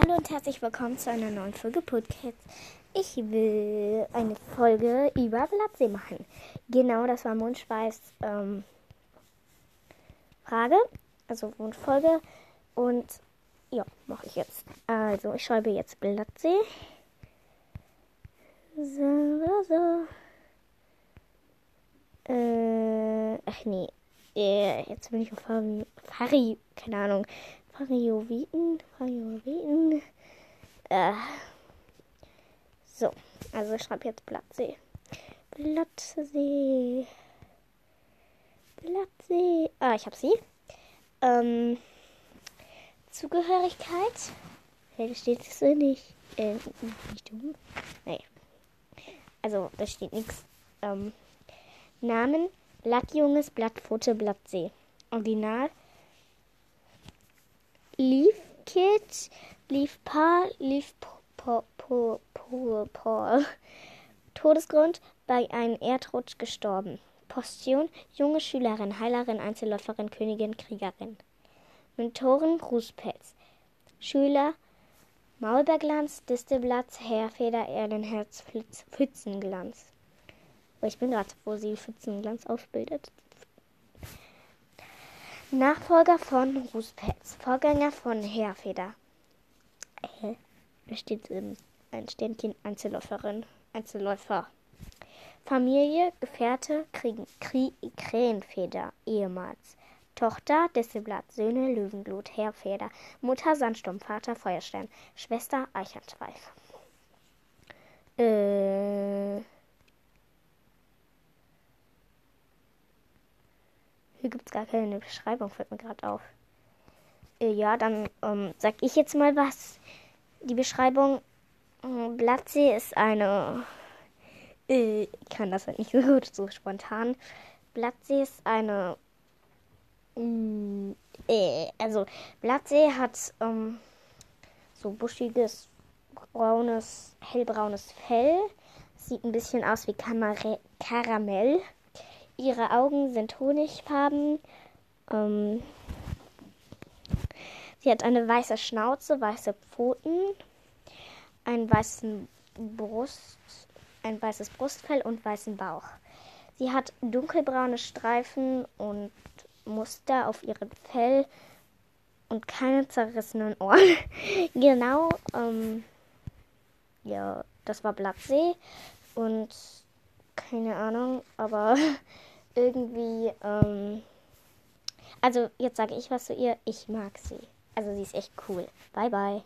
Hallo und herzlich willkommen zu einer neuen Folge Podcast. Ich will eine Folge über Blattsee machen. Genau, das war Mundspeis ähm, Frage, also Wunschfolge. Und ja, mache ich jetzt. Also, ich schreibe jetzt Blattsee. So, so, so. Äh, ach nee. Äh, jetzt bin ich auf Fari, Fari keine Ahnung. Varioviten, Varioviten. Äh. So, also ich schreibe jetzt Blattsee. Blattsee. Blattsee. Ah, ich habe sie. Ähm, Zugehörigkeit. Das steht so nicht. Äh, nicht du? Nee. Also, da steht nichts. Ähm, Namen. Blattjunges, Blattpfote, Blattsee. Original. Leaf Kid, Leaf Pa, Leaf Po. Todesgrund bei einem Erdrutsch gestorben. Postion, junge Schülerin, Heilerin, Einzelläuferin, Königin, Kriegerin. Mentoren, Rußpelz. Schüler, Maulbeerglanz, Distelblatt, Heerfeder, Erdenherz, Pfützenglanz. Oh, ich bin gerade, wo sie Pfützenglanz ausbildet. Nachfolger von Rußpelz, Vorgänger von Heerfeder. Äh, da steht ähm, ein Sternchen Einzelläuferin, Einzelläufer. Familie, Gefährte, Kriegen, Krie, Krähenfeder, ehemals. Tochter, Disselblatt, Söhne, Löwenblut, Heerfeder, Mutter, Sandsturm, Vater, Feuerstein, Schwester, Eichernschweif. Äh. Hier gibt es gar keine Beschreibung, fällt mir gerade auf. Äh, ja, dann ähm, sag ich jetzt mal was. Die Beschreibung: äh, Blattsee ist eine. Äh, ich kann das halt nicht so gut, so spontan. Blattsee ist eine. Äh, also, Blattsee hat ähm, so buschiges, braunes, hellbraunes Fell. Sieht ein bisschen aus wie Kamare Karamell. Ihre Augen sind honigfarben. Ähm, sie hat eine weiße Schnauze, weiße Pfoten, einen weißen Brust, ein weißes Brustfell und weißen Bauch. Sie hat dunkelbraune Streifen und Muster auf ihrem Fell und keine zerrissenen Ohren. genau, ähm, ja, das war Blattsee und keine Ahnung, aber irgendwie, ähm, also jetzt sage ich was zu ihr, ich mag sie. Also sie ist echt cool. Bye bye.